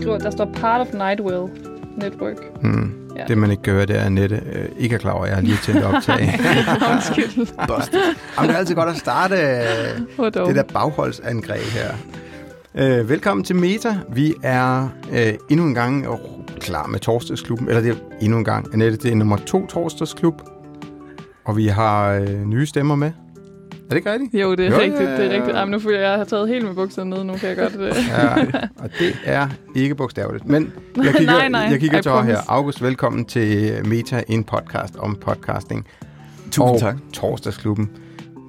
skriver, der står part of Nightwell Network. Hmm. Ja. Det, man ikke gør, det er, at Nette øh, ikke er klar over, at jeg har lige tændt optag. Undskyld. Busted. Jamen, det er altid godt at starte øh, det der bagholdsangreb her. Øh, velkommen til Meta. Vi er øh, endnu en gang øh, klar med torsdagsklubben. Eller det er endnu en gang. Annette, det er nummer to torsdagsklub. Og vi har øh, nye stemmer med. Er det ikke rigtigt? Jo, det er Jo, rigtigt. ja, Det er ja. rigtigt. Jamen, nu føler jeg, at jeg har taget helt med bukserne ned. Nu kan jeg godt... Øh. Ja, og det er ikke bogstaveligt. Men jeg kigger, Nej, nej. jeg kigger I til her. August, velkommen til Meta, en podcast om podcasting. Tusind og tak. Torsdagsklubben.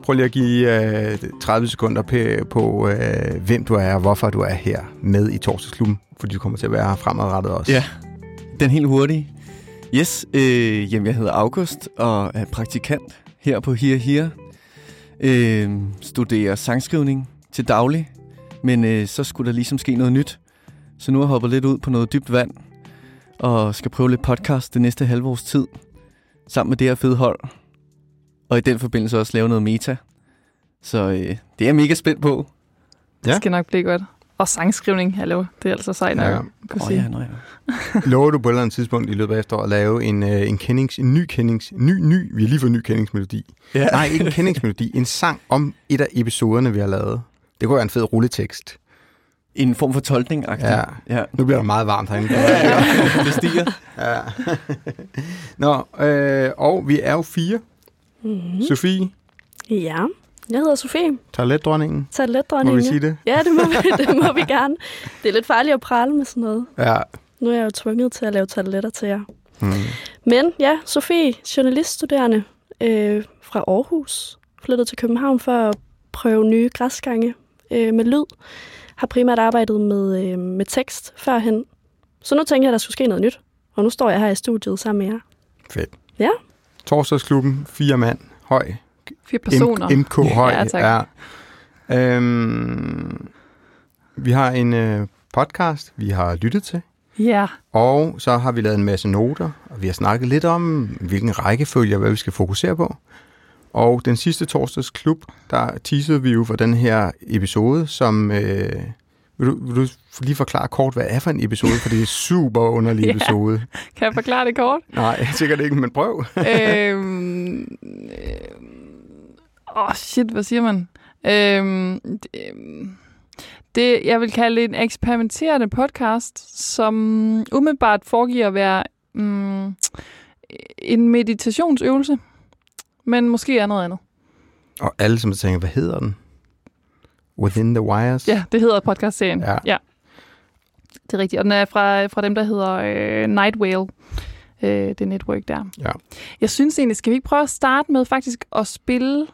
Prøv lige at give øh, 30 sekunder på, på øh, hvem du er og hvorfor du er her med i Torsdagsklubben. Fordi du kommer til at være her fremadrettet også. Ja, den helt hurtige. Yes, øh, jamen jeg hedder August og er praktikant her på Here Here. Øh, studerer sangskrivning til daglig, men øh, så skulle der ligesom ske noget nyt. Så nu har jeg hoppet lidt ud på noget dybt vand og skal prøve lidt podcast det næste halve års tid sammen med det her fede hold. Og i den forbindelse også lave noget meta. Så øh, det er jeg mega spændt på. Ja. Det skal nok blive godt. Og sangskrivning, hallo. Det er altså sejt nok. Ja. Ja. Kunne Åh sige. ja, nå ja. Lover du på et eller andet tidspunkt i løbet af efteråret at lave en, øh, en, kendings, en ny kendings... Ny, ny, vi har lige fået en ny kendingsmelodi. ja. Nej, ikke en kendingsmelodi. En sang om et af episoderne, vi har lavet. Det kunne være en fed rulletekst. En form for tolkning Ja. ja. Nu bliver der meget varmt herinde. det stiger. Ja. Nå, øh, og vi er jo fire. Mm-hmm. Sofie, Ja, jeg hedder Sofie. toiletdronningen. Toiletdronning. Må vi sige det? Ja, det må, vi, det må vi gerne. Det er lidt farligt at prale med sådan noget. Ja. Nu er jeg jo tvunget til at lave toiletter til jer. Hmm. Men ja, Sofie, journaliststuderende øh, fra Aarhus. Flyttet til København for at prøve nye græsgange øh, med lyd. Har primært arbejdet med, øh, med tekst førhen. Så nu tænker jeg, at der skulle ske noget nyt. Og nu står jeg her i studiet sammen med jer. Fedt. Ja. Torsdagsklubben, fire mand, høj. Fire personer. M- MK høj. Ja, tak. Ja. Øhm, vi har en øh, podcast, vi har lyttet til. Ja. Og så har vi lavet en masse noter, og vi har snakket lidt om, hvilken rækkefølge og hvad vi skal fokusere på. Og den sidste torsdagsklub, der teasede vi jo for den her episode, som... Øh, vil, du, vil du lige forklare kort, hvad er for en episode? For det er en super underlig Ja. episode. Kan jeg forklare det kort? Nej, sikkert ikke, men prøv. øhm, Åh, oh shit, hvad siger man? Øhm, det, øhm, det, jeg vil kalde en eksperimenterende podcast, som umiddelbart foregiver at være mm, en meditationsøvelse, men måske er noget andet. Og alle som tænker, hvad hedder den? Within the Wires? Ja, det hedder podcastserien. Ja. ja. Det er rigtigt. Og den er fra, fra dem, der hedder øh, Night Whale. Øh, det network der. Ja. Jeg synes egentlig, skal vi ikke prøve at starte med faktisk at spille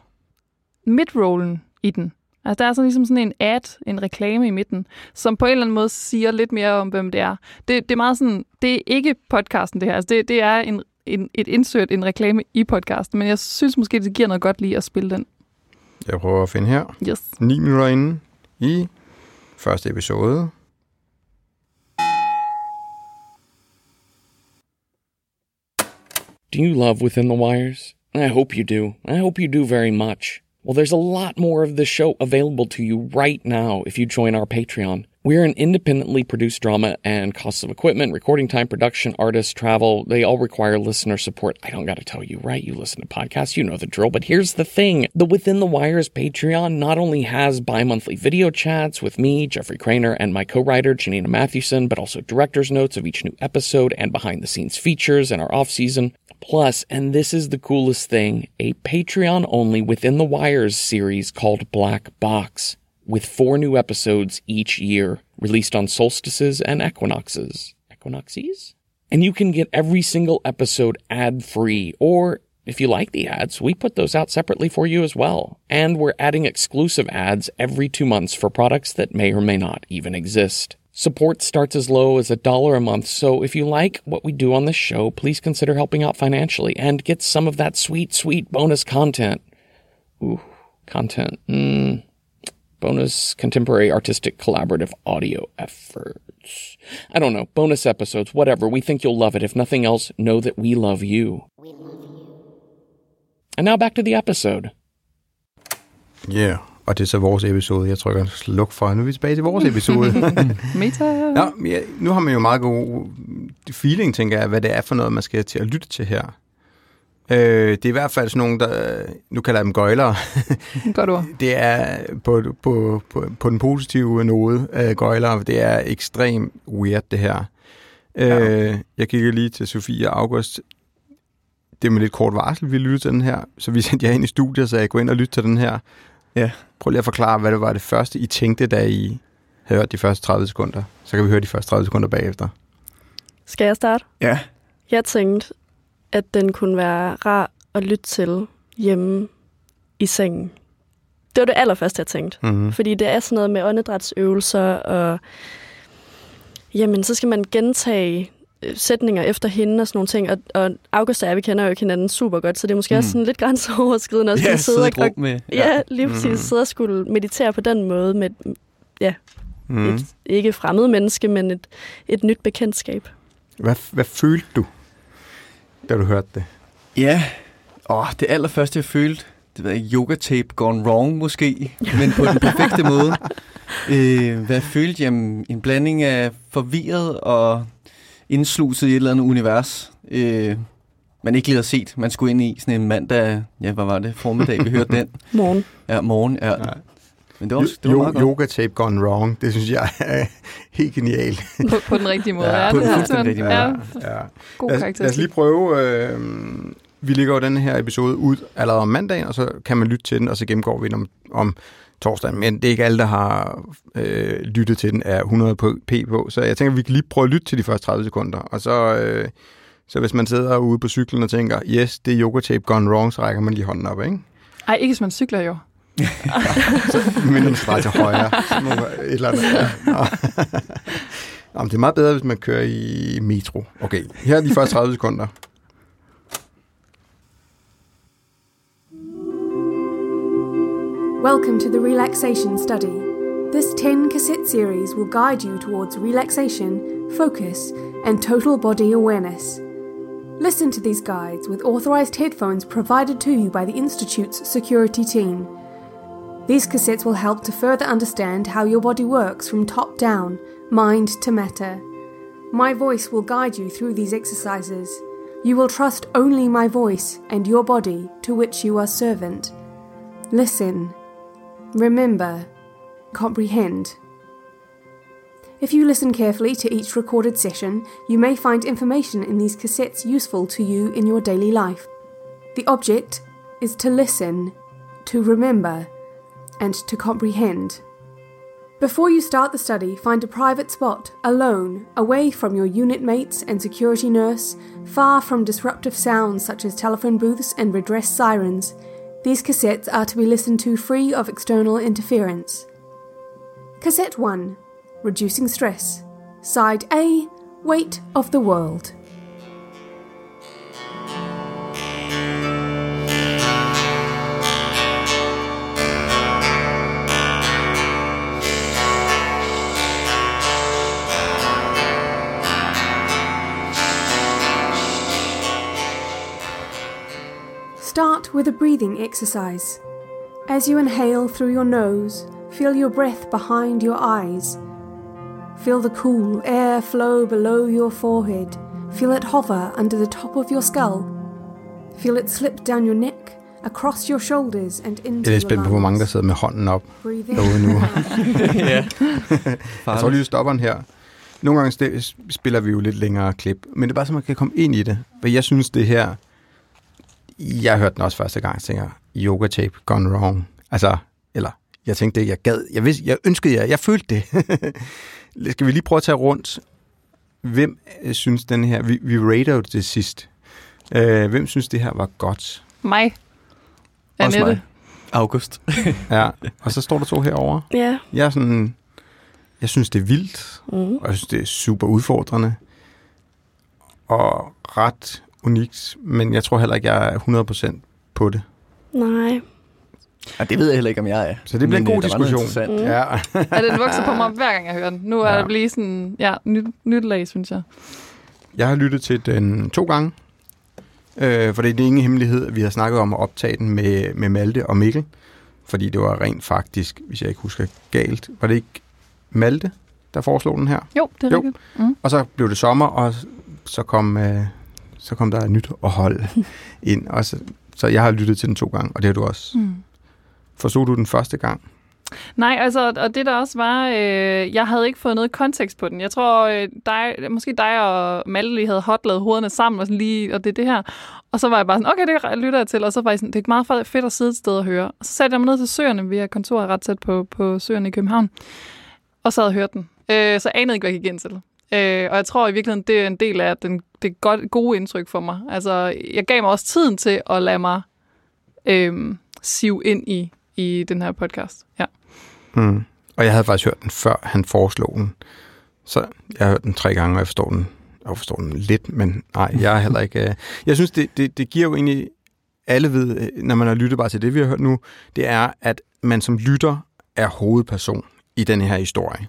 midrollen i den? Altså, der er sådan ligesom sådan en ad, en reklame i midten, som på en eller anden måde siger lidt mere om, hvem det er. Det, det er meget sådan, det er ikke podcasten det her. Altså, det, det er en, en, et insert, en reklame i podcasten, men jeg synes måske, det giver noget godt lige at spille den. Jeg prøver at finde her. Yes. 9 minutter inde i første episode. Do you love Within the Wires? I hope you do. I hope you do very much. Well, there's a lot more of this show available to you right now if you join our Patreon. We're an independently produced drama, and costs of equipment, recording time, production, artists, travel, they all require listener support. I don't gotta tell you, right? You listen to podcasts, you know the drill. But here's the thing the Within the Wires Patreon not only has bi monthly video chats with me, Jeffrey Craner, and my co writer, Janina Mathewson, but also director's notes of each new episode and behind the scenes features in our off season. Plus, and this is the coolest thing, a Patreon only Within the Wires series called Black Box, with four new episodes each year, released on solstices and equinoxes. Equinoxes? And you can get every single episode ad free, or if you like the ads, we put those out separately for you as well. And we're adding exclusive ads every two months for products that may or may not even exist. Support starts as low as a dollar a month, so if you like what we do on this show, please consider helping out financially and get some of that sweet, sweet bonus content. Ooh, content. Mm. Bonus contemporary artistic collaborative audio efforts. I don't know, bonus episodes, whatever. We think you'll love it. If nothing else, know that we love you. We love you. And now back to the episode. Yeah. Og det er så vores episode. Jeg trykker sluk for, nu er vi tilbage til vores episode. Meta. Ja, nu har man jo meget god feeling, tænker jeg, hvad det er for noget, man skal til at lytte til her. Øh, det er i hvert fald sådan nogle, der, nu kalder jeg dem gøjlere. Godt ord. Det er på, på, på, på den positive node af gøjlere. Det er ekstremt weird, det her. Ja. Øh, jeg kigger lige til Sofie og August. Det er med lidt kort varsel, vi lytter til den her. Så vi sendte jer ind i studiet, så jeg går ind og lytte til den her. Ja. Prøv lige at forklare, hvad det var det første, I tænkte, da I havde hørt de første 30 sekunder. Så kan vi høre de første 30 sekunder bagefter. Skal jeg starte? Ja. Jeg tænkte, at den kunne være rar at lytte til hjemme i sengen. Det var det allerførste, jeg tænkte. Mm-hmm. Fordi det er sådan noget med åndedrætsøvelser, og jamen, så skal man gentage sætninger efter hende og sådan nogle ting. Og, og August og jeg, vi kender jo ikke hinanden super godt, så det er måske mm. også sådan lidt grænseoverskridende at Ja, sidde og, rum med. ja, ja, lige præcis. Mm. Sidde og skulle meditere på den måde med et, Mm. et ikke fremmed menneske, men et, et nyt bekendtskab. Hvad, hvad følte du, da du hørte det? Ja, åh, det allerførste, jeg følte, det var yoga tape gone wrong måske, men på den perfekte måde. Øh, hvad jeg følte? Jamen, en blanding af forvirret og indsluset i et eller andet univers, øh, man ikke lige havde set. Man skulle ind i sådan en mandag, ja, hvad var det, formiddag, vi hørte den. Morgen. Ja, morgen, ja. Nej. Men det var, det var Jo- meget godt. yoga tape gone wrong, det synes jeg er helt genialt. På, på den rigtige måde. Ja, Ja, på det den er fuldstændig rigtige måde. Ja, Ja. god Lad, os, karakter. lad os lige prøve. Øh, vi lægger jo den her episode ud allerede om mandagen, og så kan man lytte til den, og så gennemgår vi den om, om torsdagen. Men det er ikke alle, der har øh, lyttet til den, er 100 på, p på. Så jeg tænker, vi kan lige prøve at lytte til de første 30 sekunder. Og så, øh, så hvis man sidder ude på cyklen og tænker, yes, det er yoga tape gone wrong, så rækker man lige hånden op, ikke? Ej, ikke hvis man cykler jo. Men den streger til højre. Så må et eller andet. Ja. Nå. Nå, men det er meget bedre, hvis man kører i metro. Okay, her er de første 30 sekunder. Welcome to the Relaxation Study. This 10 cassette series will guide you towards relaxation, focus, and total body awareness. Listen to these guides with authorized headphones provided to you by the Institute's security team. These cassettes will help to further understand how your body works from top down, mind to matter. My voice will guide you through these exercises. You will trust only my voice and your body to which you are servant. Listen. Remember. Comprehend. If you listen carefully to each recorded session, you may find information in these cassettes useful to you in your daily life. The object is to listen, to remember, and to comprehend. Before you start the study, find a private spot, alone, away from your unit mates and security nurse, far from disruptive sounds such as telephone booths and redress sirens. These cassettes are to be listened to free of external interference. Cassette 1 Reducing Stress. Side A Weight of the World. Start with a breathing exercise. As you inhale through your nose, feel your breath behind your eyes. Feel the cool air flow below your forehead. Feel it hover under the top of your skull. Feel it slip down your neck, across your shoulders and into Jeg er your spændt på, hvor mange der lungs. sidder med hånden op Breathe in. derude nu. ja. Jeg tror lige, stopperen her. Nogle gange st- spiller vi jo lidt længere klip, men det er bare så, man kan komme ind i det. For jeg synes, det her... Jeg hørte den også første gang, tænker, yoga tape gone wrong. Altså, eller, jeg tænkte det, jeg gad. Jeg, vidste, jeg ønskede jer, jeg følte det. Skal vi lige prøve at tage rundt? Hvem øh, synes den her... Vi, vi rater jo det sidst. Øh, hvem synes, det her var godt? Mig. Også Annette. mig. August. Ja, og så står der to herovre. Ja. Jeg er sådan... Jeg synes, det er vildt, Mm. og jeg synes, det er super udfordrende. Og ret unikt, men jeg tror heller ikke, jeg er 100% på det. Nej. Ja, det ved jeg heller ikke, om jeg er. Så det bliver Men, en god øh, diskussion. Mm. Ja. Ja, den vokser på mig hver gang, jeg hører den. Nu er Ja. det lige sådan, ja, nyt, nyt lag, synes jeg. Jeg har lyttet til den to gange, øh, for det er ingen hemmelighed, at vi har snakket om at optage den med, med Malte og Mikkel fordi det var rent faktisk, hvis jeg ikke husker galt, var det ikke Malte, der foreslog den her? Jo, det er Jo. rigtigt. Mm. Og så blev det sommer, og så kom, øh, så kom der et nyt hold ind. Og så, så jeg har lyttet til den to gange, og det har du også. Mm. Forstod du den første gang? Nej, altså, og det der også var, øh, jeg havde ikke fået noget kontekst på den. Jeg tror, øh, dig, måske dig og Malte lige havde hotladet hovederne sammen, og, sådan lige, og det er det her. Og så var jeg bare sådan, okay, det lytter jeg til, og så var jeg sådan, det er meget fedt at sidde et sted og høre. Og så satte jeg mig ned til Søerne, vi har kontor ret tæt på, på Søerne i København, og så havde jeg hørt den. Øh, så anede ikke, hvad jeg gik ind til. Øh, og jeg tror i virkeligheden, det er en del af den, det godt, gode indtryk for mig. Altså, jeg gav mig også tiden til at lade mig øh, sive ind i, i den her podcast. Ja. Mm. Og jeg havde faktisk hørt den, før han foreslog den. Så jeg har hørt den tre gange, og jeg forstår den, jeg forstår den lidt, men nej, jeg er heller ikke... øh, Jeg synes, det, det, det giver jo egentlig... Alle ved, øh, når man har lyttet bare til det, vi har hørt nu, det er, at man som lytter er hovedperson i den her historie.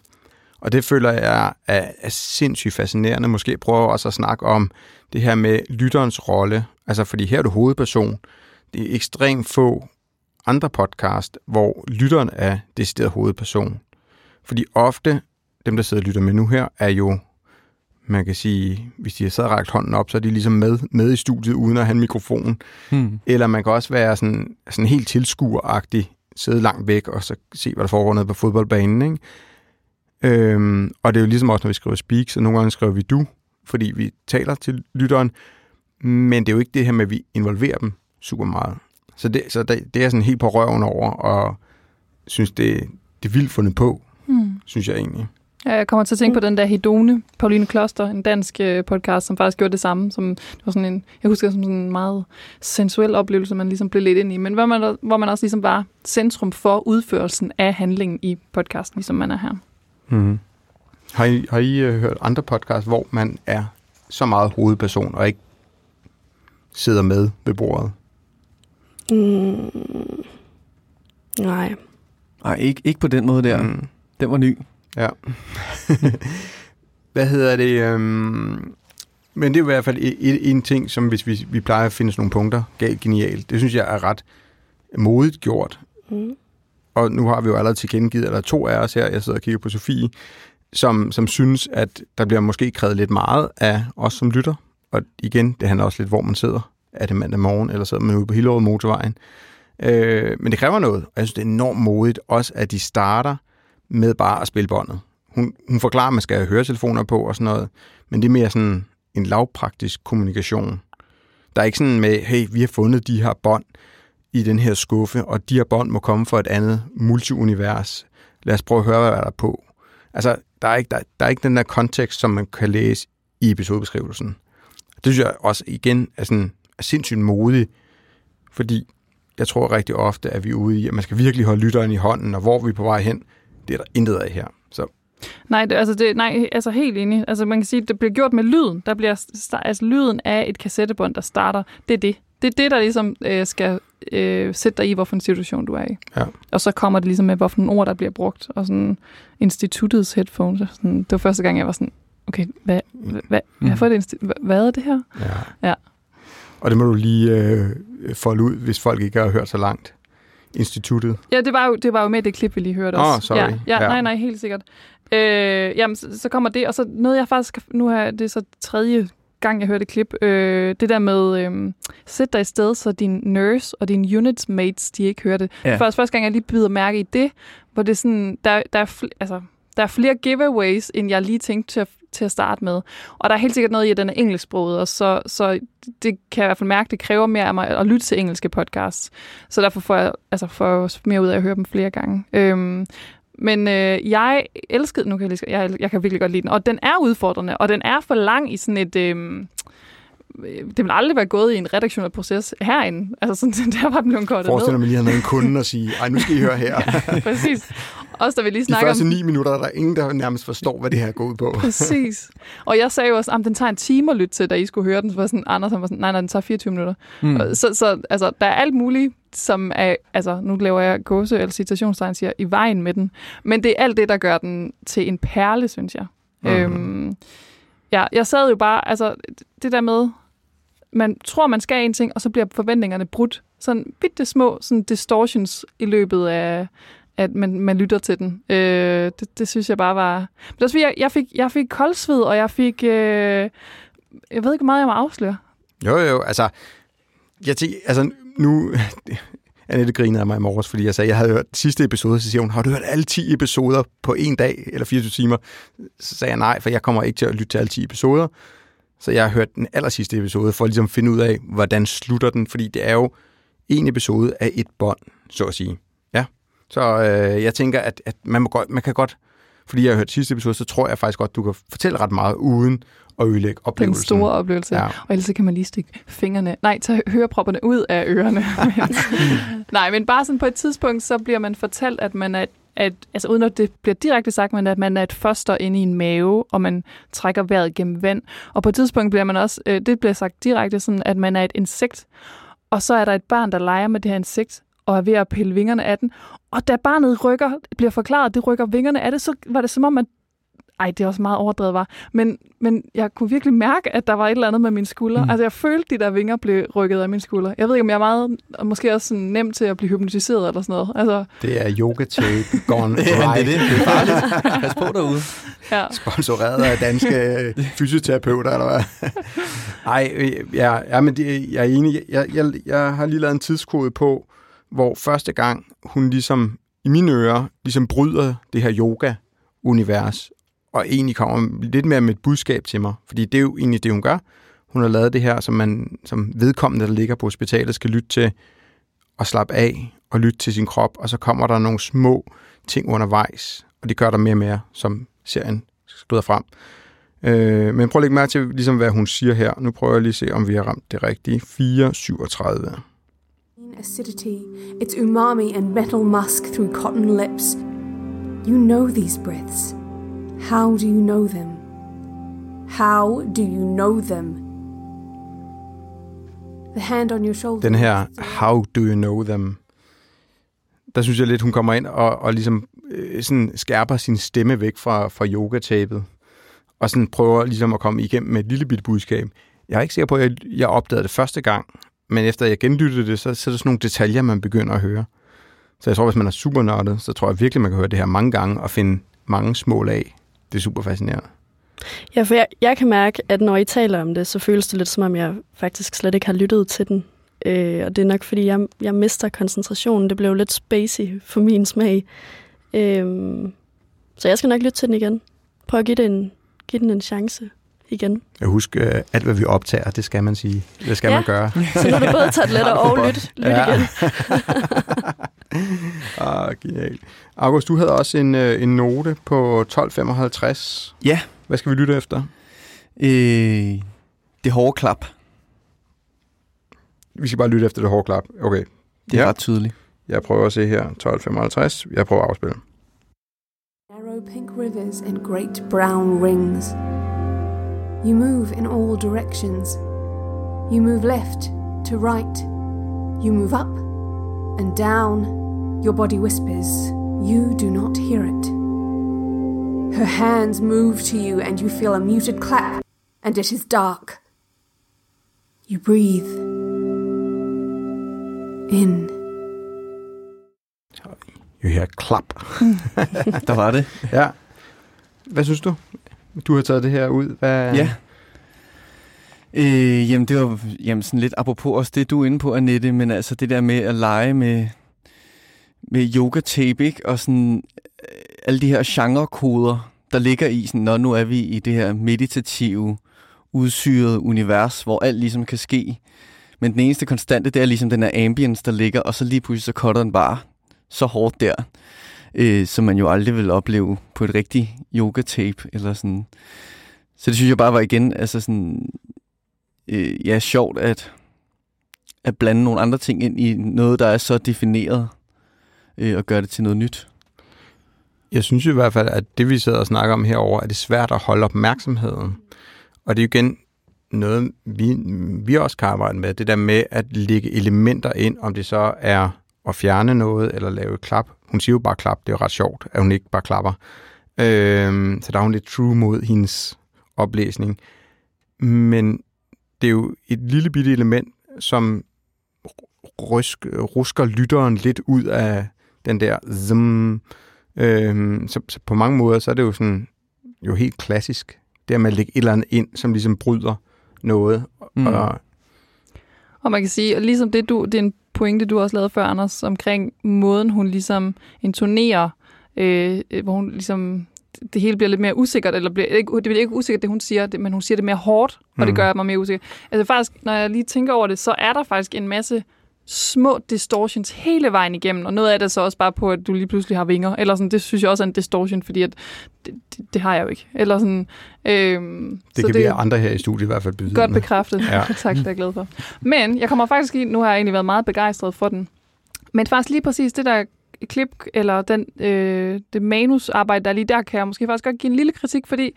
Og det føler jeg er, er sindssygt fascinerende. Måske prøver jeg også at snakke om det her med lytterens rolle. Altså, fordi her er du hovedperson. Det er ekstremt få andre podcast, hvor lytteren er decideret hovedperson. Fordi ofte, dem der sidder og lytter med nu her, er jo, man kan sige, hvis de har siddet og rækket hånden op, så er de ligesom med, med i studiet, uden at have en mikrofon. Hmm. Eller man kan også være sådan, sådan helt tilskueragtig, sidde langt væk og så se, hvad der foregår nede på fodboldbanen. Ikke? Øhm, og det er jo ligesom også, når vi skriver speak, så nogle gange skriver vi du, fordi vi taler til lytteren, men det er jo ikke det her med, at vi involverer dem super meget. Så det, så det, det er sådan helt på røven over, og synes, det, det er vildt fundet på, Hmm. synes jeg egentlig. Ja, jeg kommer til at tænke på den der Hedone, Pauline Kloster, en dansk øh, podcast, som faktisk gjorde det samme. Som, det var sådan en, jeg husker som sådan en meget sensuel oplevelse, man ligesom blev lidt ind i, men hvor man, hvor man også ligesom var centrum for udførelsen af handlingen i podcasten, ligesom man er her. Mm-hmm. Har I, har I øh, hørt andre podcasts, hvor man er så meget hovedperson, og ikke sidder med ved bordet? Mm. Nej. Nej, ikke, ikke på den måde der. Mm. Mm. Den var ny. Ja. Hvad hedder det? Øhm, men det er i hvert fald en ting, som hvis vi, vi plejer at finde sådan nogle punkter, galt genialt, det synes jeg er ret modigt gjort. Mm. Og nu har vi jo allerede tilkendegivet, at der er to af os her, jeg sidder og kigger på Sofie, som, som synes, at der bliver måske krævet lidt meget af os som lytter. Og igen, det handler også lidt, hvor man sidder. Er det mandag morgen, eller sidder man ude på Hillerød motorvejen? Øh, men det kræver noget, og jeg synes, det er enormt modigt, også at de starter med bare at spille båndet. Hun, hun forklarer, at man skal have høretelefoner på og sådan noget, men det er mere sådan en lavpraktisk kommunikation. Der er ikke sådan med, hey, vi har fundet de her bånd i den her skuffe, og de her bånd må komme fra et andet multiunivers. Lad os prøve at høre, hvad der er på. Altså, der er ikke, der, der er ikke den der kontekst, som man kan læse i episodebeskrivelsen. Det synes jeg også igen er, sådan, er sindssygt modigt, fordi jeg tror rigtig ofte, at vi er ude i, at man skal virkelig holde lytteren i hånden, og hvor vi er på vej hen, det er der intet af her. Så Nej, det, altså, det, nej, altså helt enig. Altså man kan sige, det bliver gjort med lyden. Der bliver altså lyden af et kassettebånd, der starter. Det er det. Det er det, der ligesom øh, skal øh, sætte dig i, hvorfor en situation du er i. Ja. Og så kommer det ligesom med, hvorfor nogle ord, der bliver brugt. Og sådan instituttets headphones. Sådan, det var første gang, jeg var sådan, okay, hvad, hvad, hvad, Mm. hvad, det, hvad, hvad er det her? ja. Ja. Og det må du lige øh, folde ud, hvis folk ikke har hørt så langt. Instituttet. Ja, det var jo, det var jo med i det klip, vi lige hørte Åh, også. sorry. Ja, ja, Ja. nej, nej, helt sikkert. Øh, jamen, så, så kommer det, og så noget, jeg faktisk, nu har det er så tredje gang, jeg hørte et klip, øh, det der med, øh, sæt dig i sted, så din nurse og din unit mates, de ikke hører det. Ja. Først, første gang, jeg lige bider mærke i det, hvor det er sådan, der, der, er, altså, der er flere giveaways, end jeg lige tænkte til at, til at starte med. Og der er helt sikkert noget i, at den er engelsksproget, og så, så det kan jeg i hvert fald mærke, det kræver mere af mig at lytte til engelske podcasts. Så derfor får jeg altså, får mere ud af at høre dem flere gange. Øhm, men øh, jeg elskede, nu kan jeg, lige, jeg, jeg kan virkelig godt lide den, og den er udfordrende, og den er for lang i sådan et... Øh, det vil aldrig være gået i en redaktionel proces herinde. Altså sådan, der var den blevet kortet Forestil dig, at man lige noget en kunde og sige, ej, nu skal I høre her. Præcis. Også da vi lige De snakker første om... ni minutter er der ingen, der nærmest forstår, hvad det her går ud på. Præcis. Og jeg sagde jo også, at den tager en time at lytte til, da I skulle høre den. Så var sådan, Anders han var sådan, nej, nej, den tager 24 minutter. Mm. Så, så altså, der er alt muligt, som er, altså, nu laver jeg gåse eller citationstegn, siger, i vejen med den. Men det er alt det, der gør den til en perle, synes jeg. Mm. Øhm, ja, jeg sad jo bare, altså, det der med, man tror, man skal en ting, og så bliver forventningerne brudt sådan bitte små sådan distortions i løbet af, at man, man lytter til den. Øh, det, det synes jeg bare var... Men også, jeg, jeg, fik, jeg fik koldsved, og jeg fik... Øh, jeg ved ikke, hvor meget jeg må afsløre. Jo, jo, altså... Jeg tænker, altså nu... Annette grinede af mig i morges, fordi jeg sagde, at jeg havde hørt sidste episode, så siger hun, har du hørt alle 10 episoder på en dag, eller 24 timer? Så sagde jeg nej, for jeg kommer ikke til at lytte til alle 10 episoder. Så jeg har hørt den aller sidste episode, for at ligesom finde ud af, hvordan slutter den, fordi det er jo en episode af et bånd, så at sige. Ja, så øh, jeg tænker, at, at man, må godt, man kan godt, fordi jeg har hørt sidste episode, så tror jeg faktisk godt, du kan fortælle ret meget uden at ødelægge oplevelsen. Den store oplevelse. Ja. Og ellers kan man lige stikke fingrene, nej, tage hørepropperne ud af ørerne. nej, men bare sådan på et tidspunkt, så bliver man fortalt, at man er at, altså uden at det bliver direkte sagt, men at man er et foster inde i en mave, og man trækker vejret gennem vand. Og på et tidspunkt bliver man også, øh, det bliver sagt direkte sådan, at man er et insekt, og så er der et barn, der leger med det her insekt, og er ved at pille vingerne af den. Og da barnet rykker, bliver forklaret, at det rykker vingerne af det, så var det som om, at ej, det er også meget overdrevet, var. Men, men jeg kunne virkelig mærke, at der var et eller andet med mine skuldre. Mm. Altså, jeg følte, de der vinger blev rykket af mine skuldre. Jeg ved ikke, om jeg er meget, måske også sådan nem til at blive hypnotiseret eller sådan noget. Altså, det er yoga tape gone ja, det er det. Det er farligt. Pas på derude. Ja. Sponsoreret af danske fysioterapeuter, eller hvad? Ej, ja, ja, men det, jeg er enig. Jeg, jeg, jeg har lige lavet en tidskode på, hvor første gang hun ligesom i mine ører ligesom bryder det her yoga-univers, og egentlig kommer lidt mere med et budskab til mig. Fordi det er jo egentlig det, hun gør. Hun har lavet det her, som, man, som vedkommende, der ligger på hospitalet, skal lytte til og slappe af og lytte til sin krop, og så kommer der nogle små ting undervejs, og det gør der mere og mere, som serien skrider frem. Øh, men prøv at lægge mærke til, ligesom hvad hun siger her. Nu prøver jeg lige at se, om vi har ramt det rigtige. 437. Acidity, its umami and metal musk through cotton lips. You know these breaths. How do you know them? How do you know them? The hand on your shoulder. Den her, how do you know them? Der synes jeg lidt, hun kommer ind og, og ligesom øh, sådan skærper sin stemme væk fra, fra yogatapet. Og sådan prøver ligesom at komme igennem med et lille bit budskab. Jeg er ikke sikker på, at jeg, jeg opdagede det første gang, men efter jeg genlyttede det, så, så er der sådan nogle detaljer, man begynder at høre. Så jeg tror, hvis man er super nørdet, så tror jeg virkelig, man kan høre det her mange gange og finde mange små lag. Det er super fascinerende. Ja, for jeg, jeg kan mærke, at når I taler om det, så føles det lidt som om, jeg faktisk slet ikke har lyttet til den. Øh, og det er nok, fordi jeg, jeg mister koncentrationen. Det blev lidt spacey for min smag. Øh, så jeg skal nok lytte til den igen. Prøv at give, den, give den en chance igen. Jeg husker, uh, alt hvad vi optager, det skal man sige. Det skal ja. man gøre. Så nu er det både taget lidt og lyt, lyt ja. igen. ah, genialt. August, du havde også en, øh, en note på 1255. Ja. Hvad skal vi lytte efter? Øh, det hårde klap. Vi skal bare lytte efter det hårde klap. Okay. Det er ja. ret tydeligt. Jeg prøver at se her. 1255. Jeg prøver at afspille. Narrow pink rivers and great brown rings. You move in all directions. You move left to right. You move up and down. Your body whispers. You do not hear it. Her hands move to you, and you feel a muted clap, and it is dark. You breathe in. You hear clap. Mm. Der var det. Ja. Hvad synes du? Du har taget det her ud. Hvad... Ja. Øh, jamen, det var jamen, sådan lidt apropos også det, du er inde på, Annette, men altså det der med at lege med, med yoga-tape, ikke? Og sådan øh, alle de her genrekoder, der ligger i, sådan, når nu er vi i det her meditative, udsyrede univers, hvor alt ligesom kan ske. Men den eneste konstante, det er ligesom den her ambience, der ligger, og så lige pludselig så cutter den bare så hårdt der, øh, som man jo aldrig vil opleve på et rigtigt yoga-tape, eller sådan. Så det synes jeg bare var igen, altså sådan, øh, ja, sjovt at, at blande nogle andre ting ind i noget, der er så defineret, øh, og gøre det til noget nyt. Jeg synes i hvert fald, at det vi sidder og snakker om herover, er det svært at holde opmærksomheden. Og det er jo igen noget, vi, vi også kan arbejde med, det der med at lægge elementer ind, om det så er at fjerne noget eller lave et klap. Hun siger jo bare klap, det er jo ret sjovt, at hun ikke bare klapper. Øh, så der er hun lidt true mod hendes oplæsning. Men det er jo et lille bitte element, som rysk, rusker lytteren lidt ud af den der zum. Øhm, så, så på mange måder, så er det jo sådan jo helt klassisk. Det med at lægge et eller andet ind, som ligesom bryder noget. Mm. Og, Og man kan sige, og ligesom det, du, det er en pointe, du også lavede før, Anders, omkring måden, hun ligesom intonerer, øh, øh, hvor hun ligesom, det hele bliver lidt mere usikkert, eller bliver, ikke, det bliver ikke usikkert, det hun siger, det, men hun siger det mere hårdt, og det Mm. gør mig mere usikker. Altså faktisk, når jeg lige tænker over det, så er der faktisk en masse små distortions hele vejen igennem, og noget af det er så også bare på, at du lige pludselig har vinger, eller sådan, det synes jeg også er en distortion, fordi at det, det, det har jeg jo ikke. Eller sådan, øhm, det kan vi andre her i studiet i hvert fald byde. Godt bekræftet. Ja. Ja. tak, det er jeg glad for. Men jeg kommer faktisk i, nu har jeg egentlig været meget begejstret for den, men faktisk lige præcis det der klip, eller den, øh, det manusarbejde, der er lige der, kan jeg måske faktisk godt give en lille kritik, fordi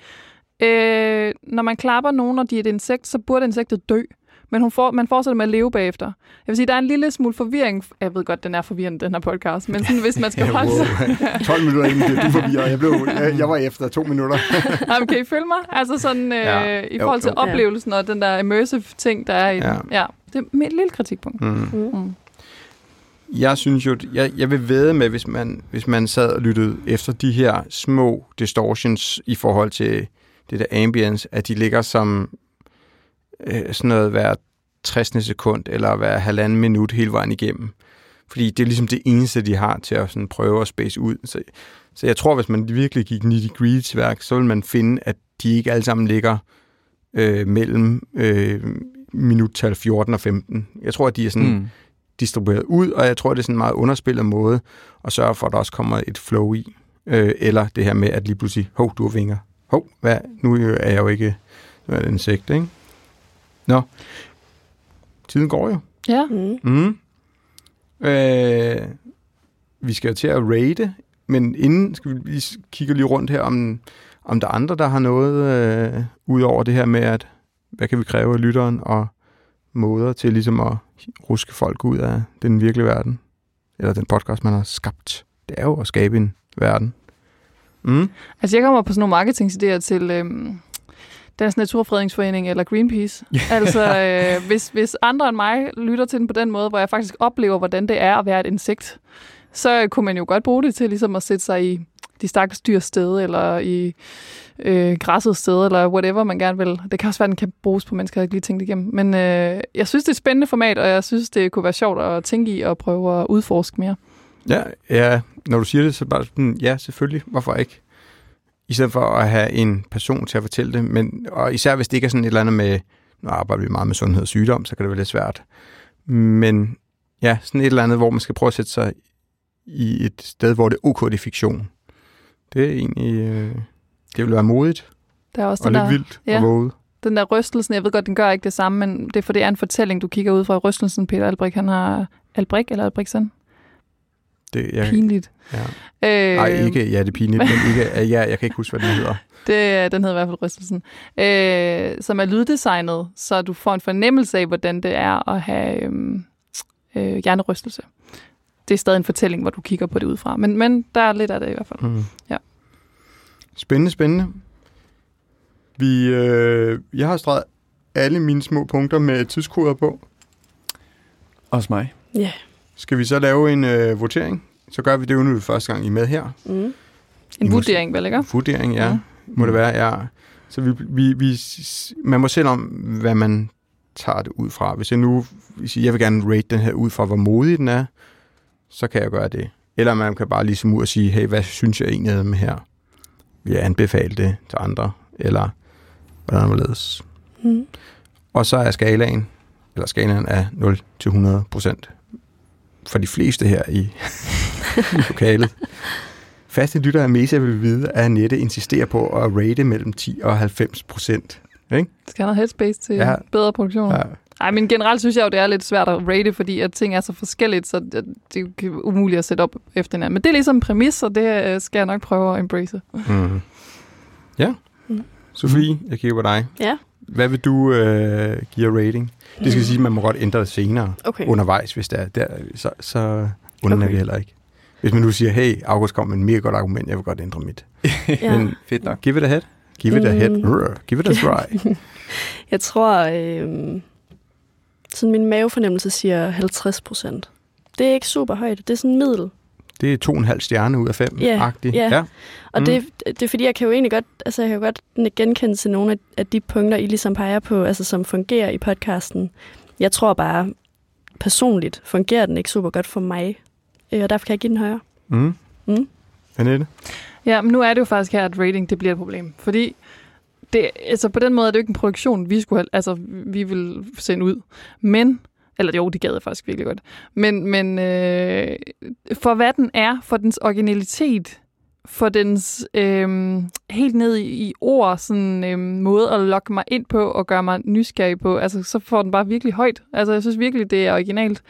øh, når man klapper nogen, og de er et insekt, så burde insektet dø. Men hun får, man fortsætter med at leve bagefter. Jeg vil sige, der er en lille smule forvirring. Jeg ved godt, den er forvirrende, den her podcast. Men sådan, hvis man skal holde sig... 12 minutter inden det, du forvirrer. Jeg, blev, jeg, jeg var efter to minutter. Jamen, kan I følge mig? Altså sådan, øh, Ja. i Jo, forhold til jo. oplevelsen og den der immersive ting, der er i Ja. den. Ja, det er mit lille kritikpunkt. Mm. Mm. Jeg synes jo, jeg, jeg vil væde med, hvis man, hvis man sad og lyttede efter de her små distortions i forhold til det der ambience, at de ligger som øh, sådan noget hver 60. sekund eller hver halvanden minut hele vejen igennem. Fordi det er ligesom det eneste, de har til at sådan prøve at space ud. Så, så jeg tror, hvis man virkelig gik nitty gritty til værk, så vil man finde, at de ikke alle sammen ligger øh, mellem øh, minuttal 14 og 15. Jeg tror, at de er sådan Mm. distribueret ud, og jeg tror, det er sådan en meget underspillet måde at sørge for, at der også kommer et flow i. Øh, eller det her med, at lige pludselig, hov, du har vinger. Hov, hvad? nu er jeg jo ikke nu er det en insekt, ikke? Nå, tiden går jo. Ja, Mm. Mm. Øh, vi skal jo til at rate, men inden skal vi lige kigge lige rundt her, om, om der er andre, der har noget øh, ud over det her med, at hvad kan vi kræve af lytteren, og måder til ligesom at ruske folk ud af den virkelige verden, eller den podcast, man har skabt. Det er jo at skabe en verden. Mm. altså jeg kommer på sådan nogle marketingsidéer til øhm, Dansk Naturfredningsforening eller Greenpeace. altså øh, hvis, hvis andre end mig lytter til den på den måde, hvor jeg faktisk oplever, hvordan det er at være et insekt, så kunne man jo godt bruge det til ligesom at sætte sig i de stakkels dyrs sted, eller i øh, græsset sted, eller whatever man gerne vil. Det kan også være, den kan bruges på mennesker, jeg ikke lige tænkt igennem. Men øh, jeg synes, det er et spændende format, og jeg synes, det kunne være sjovt at tænke i og prøve at udforske mere. Ja, ja, når du siger det, så bare sådan, ja, selvfølgelig, hvorfor ikke? I stedet for at have en person til at fortælle det, men, og især hvis det ikke er sådan et eller andet med, nu arbejder vi meget med sundhed og sygdom, så kan det være lidt svært. Men ja, sådan et eller andet, hvor man skal prøve at sætte sig i et sted, hvor det er ok, det er fiktion. Det er egentlig, øh, det vil være modigt Der er også og den lidt der, vildt ja. og våget. den der rystelsen, jeg ved godt, den gør ikke det samme, men det er for det er en fortælling, du kigger ud fra rystelsen, Peter Albrecht, han har Albrecht eller Albrechtsen? Det, jeg, Pinligt. ja. Øh, Ej, ikke, ja, det er pinligt, men ikke, ja, jeg kan ikke huske, hvad den hedder. Det, den hedder i hvert fald Rystelsen. Øh, som er lyddesignet, så du får en fornemmelse af, hvordan det er at have øhm, øh, hjernerystelse. Det er stadig en fortælling, hvor du kigger på det udefra. Men, men der er lidt af det i hvert fald. Mm. Ja. Spændende, spændende. Vi, øh, jeg har streget alle mine små punkter med tidskoder på. Også mig. Ja. Skal vi så lave en øh, votering? Så gør vi det jo nu første gang, I er med her. Mm. En I vurdering, vel ikke? Vurdering, ja. Ja. Må det være, ja. Så vi, vi, vi, man må selv om, hvad man tager det ud fra. Hvis jeg nu hvis jeg vil gerne rate den her ud fra, hvor modig den er, så kan jeg gøre det. Eller man kan bare ligesom ud og sige, hey, hvad synes jeg egentlig af dem her? Vil jeg anbefale det til andre? Eller hvordan hvorledes? Mm. Og så er skalaen, eller skalaen er 0 til 100 procent. For de fleste her i, i lokalet. Faste lyttere af Mesa vil vide, at Annette insisterer på at rate mellem 10 og 90 procent. Skal have noget headspace til Ja. bedre produktion. Ja. Ej, men generelt synes jeg jo, det er lidt svært at rate, fordi at ting er så forskelligt, så det, det er umuligt at sætte op efter hinanden. Men det er ligesom en præmis, og det øh, skal jeg nok prøve at embrace. Mm. Ja. Mm. Sofie, jeg kigger på dig. Ja. Hvad vil du øh, give rating? Det skal sige, at man må godt ændre det senere Okay. undervejs, hvis det er der, så, så under Okay. vi heller ikke. Hvis man nu siger, hey, August kom med en mega godt argument, jeg vil godt ændre mit. Ja. Men Fedt nok. give it a head. Give it a head. Mm. Rrr. Give it a try. Jeg tror, øh, sådan min mavefornemmelse siger 50 procent. Det er ikke super højt. Det er sådan middel. Det er to og en halv stjerne ud af fem. Ja, agtigt. ja. ja. Og Mm. mm. det, det er fordi, jeg kan jo egentlig godt, altså jeg kan jo godt genkende til nogle af, af de punkter, I ligesom peger på, altså som fungerer i podcasten. Jeg tror bare, personligt fungerer den ikke super godt for mig. Øh, Og derfor kan jeg give den højere. Mm. Mm. Annette? Ja, men nu er det jo faktisk her, at rating det bliver et problem. Fordi det, altså på den måde er det jo ikke en produktion, vi skulle have, altså vi vil sende ud. Men, eller jo, det gad jeg faktisk virkelig godt. Men, men øh, for hvad den er, for dens originalitet, for dens øh, helt ned i, i ord, sådan øh, måde at lokke mig ind på og gøre mig nysgerrig på, altså så får den bare virkelig højt. Altså jeg synes virkelig, det er originalt.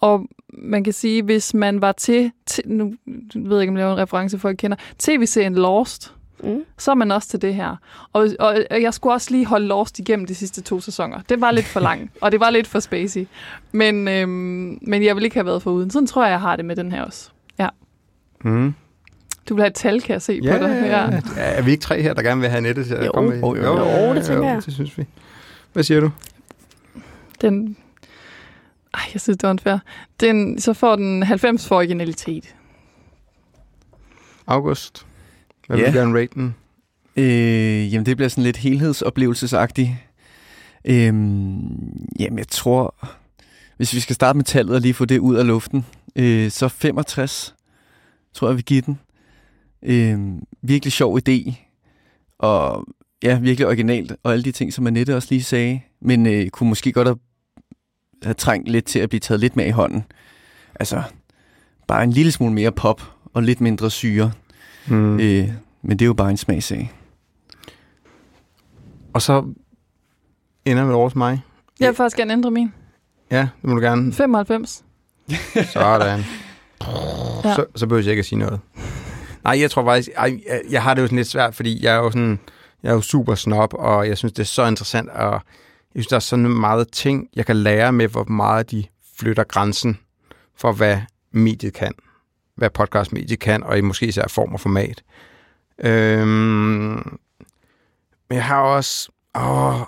Og man kan sige, hvis man var til, til nu ved jeg ikke, om jeg laver en reference, folk kender, tv-serien Lost, Mm. så er man også til det her. Og, og, jeg skulle også lige holde Lost igennem de sidste to sæsoner. Det var lidt for langt, og det var lidt for spacey. Men, øhm, men jeg vil ikke have været foruden. Sådan tror jeg, jeg har det med den her også. Mm. Du vil have et tal, kan jeg se Ja, på dig. ja. Er vi ikke tre her, der gerne vil have til at Jo. komme med? Jo, jo, jo. Jo, det tænker jeg. Det synes vi. Hvad siger du? Den, ej, jeg synes, det var unfair. Den, så får den 90 for originalitet. August? Hvad vil Ja. du gerne rate den? Øh, jamen, det bliver sådan lidt helhedsoplevelsesagtigt. Øhm, jamen, jeg tror, hvis vi skal starte med tallet og lige få det ud af luften, øh, så 65, tror jeg, vi giver den. Øh, virkelig sjov idé, og ja, virkelig originalt, og alle de ting, som Annette også lige sagde, men øh, kunne måske godt have, have trængt lidt til at blive taget lidt mere i hånden. Altså, bare en lille smule mere pop, og lidt mindre syre, Mm. øh, men det er jo bare en smagsag. Og så ender med over til mig. Jeg vil faktisk gerne ændre min. Ja, det må du gerne. 95. Sådan. Ja. Så, så behøver jeg ikke at sige noget. Nej, jeg tror faktisk, ej, jeg, jeg har det jo sådan lidt svært, fordi jeg er jo sådan, jeg er jo super snob, og jeg synes, det er så interessant, og jeg synes, der er sådan meget ting, jeg kan lære med, hvor meget de flytter grænsen for, hvad mediet kan. Hvad podcastmediet kan, og i måske især form og format. Øhm, men jeg har også, åh,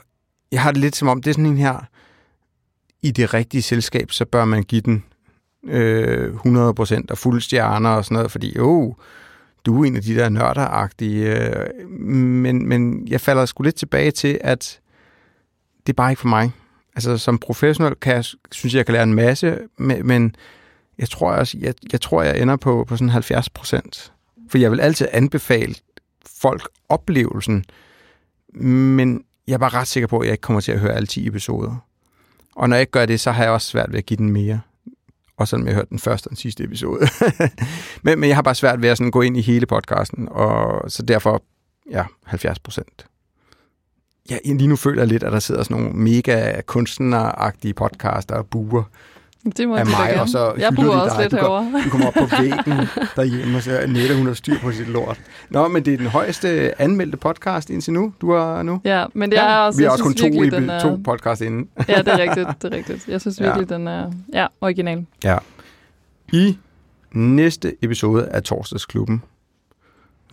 jeg har det lidt som om, det er sådan en her, i det rigtige selskab, så bør man give den øh, 100% og fuld stjerner og sådan noget, fordi jo, du er en af de der nørderagtige, øh, men, men jeg falder sgu lidt tilbage til, at det er bare ikke for mig. Altså som professionel kan jeg, synes jeg, jeg kan lære en masse, men, men jeg tror også, jeg, jeg tror, jeg ender på, på sådan 70 procent. For jeg vil altid anbefale folk oplevelsen, men jeg er bare ret sikker på, at jeg ikke kommer til at høre alle 10 episoder. Og når jeg ikke gør det, så har jeg også svært ved at give den mere. Og selvom jeg hørte den første og den sidste episode. men, men jeg har bare svært ved at sådan gå ind i hele podcasten, og så derfor, ja, 70 procent. Ja, lige nu føler jeg lidt, at der sidder sådan nogle mega kunstneragtige podcaster og buer det må af mig, gerne. og så Jeg bruger også dig. lidt du, du kommer op på væggen derhjemme, og så er Nette, hun har styr på sit lort. Nå, men det er den højeste anmeldte podcast indtil nu, du har nu. Ja, men det er også, Vi har også kun to, i, er, to podcast inden. Ja, det er rigtigt, det er rigtigt. Jeg synes Ja. virkelig, den er ja, original. Ja. I næste episode af Torsdagsklubben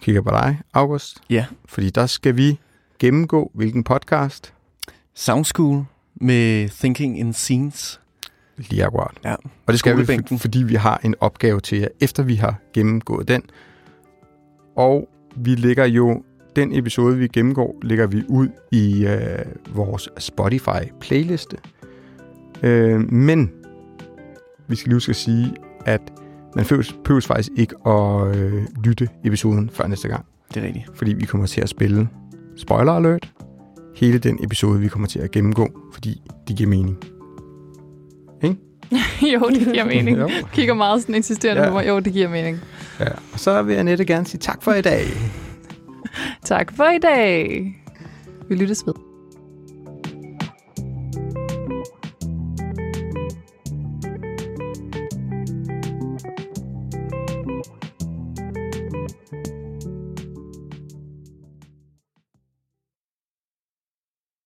kigger på dig, August. Ja. Fordi der skal vi gennemgå, hvilken podcast Sound School med Thinking in Scenes. Lige akkurat. Ja. Og det skal vi, fordi vi har en opgave til jer, efter vi har gennemgået den. Og vi lægger jo, den episode, vi gennemgår, lægger vi ud i øh, vores Spotify-playliste. Øh, men vi skal lige at sige, at man behøves faktisk ikke at øh, lytte episoden før næste gang. Det er rigtigt. fordi vi kommer til at spille spoiler alert. Hele den episode, vi kommer til at gennemgå, fordi det giver mening. jo, det giver mening. Jo. Kigger meget sådan insisterende Ja. på mig. Jo, det giver mening. Ja. Og så vil Annette gerne sige tak for i dag. Tak for i dag. Vi lyttes ved.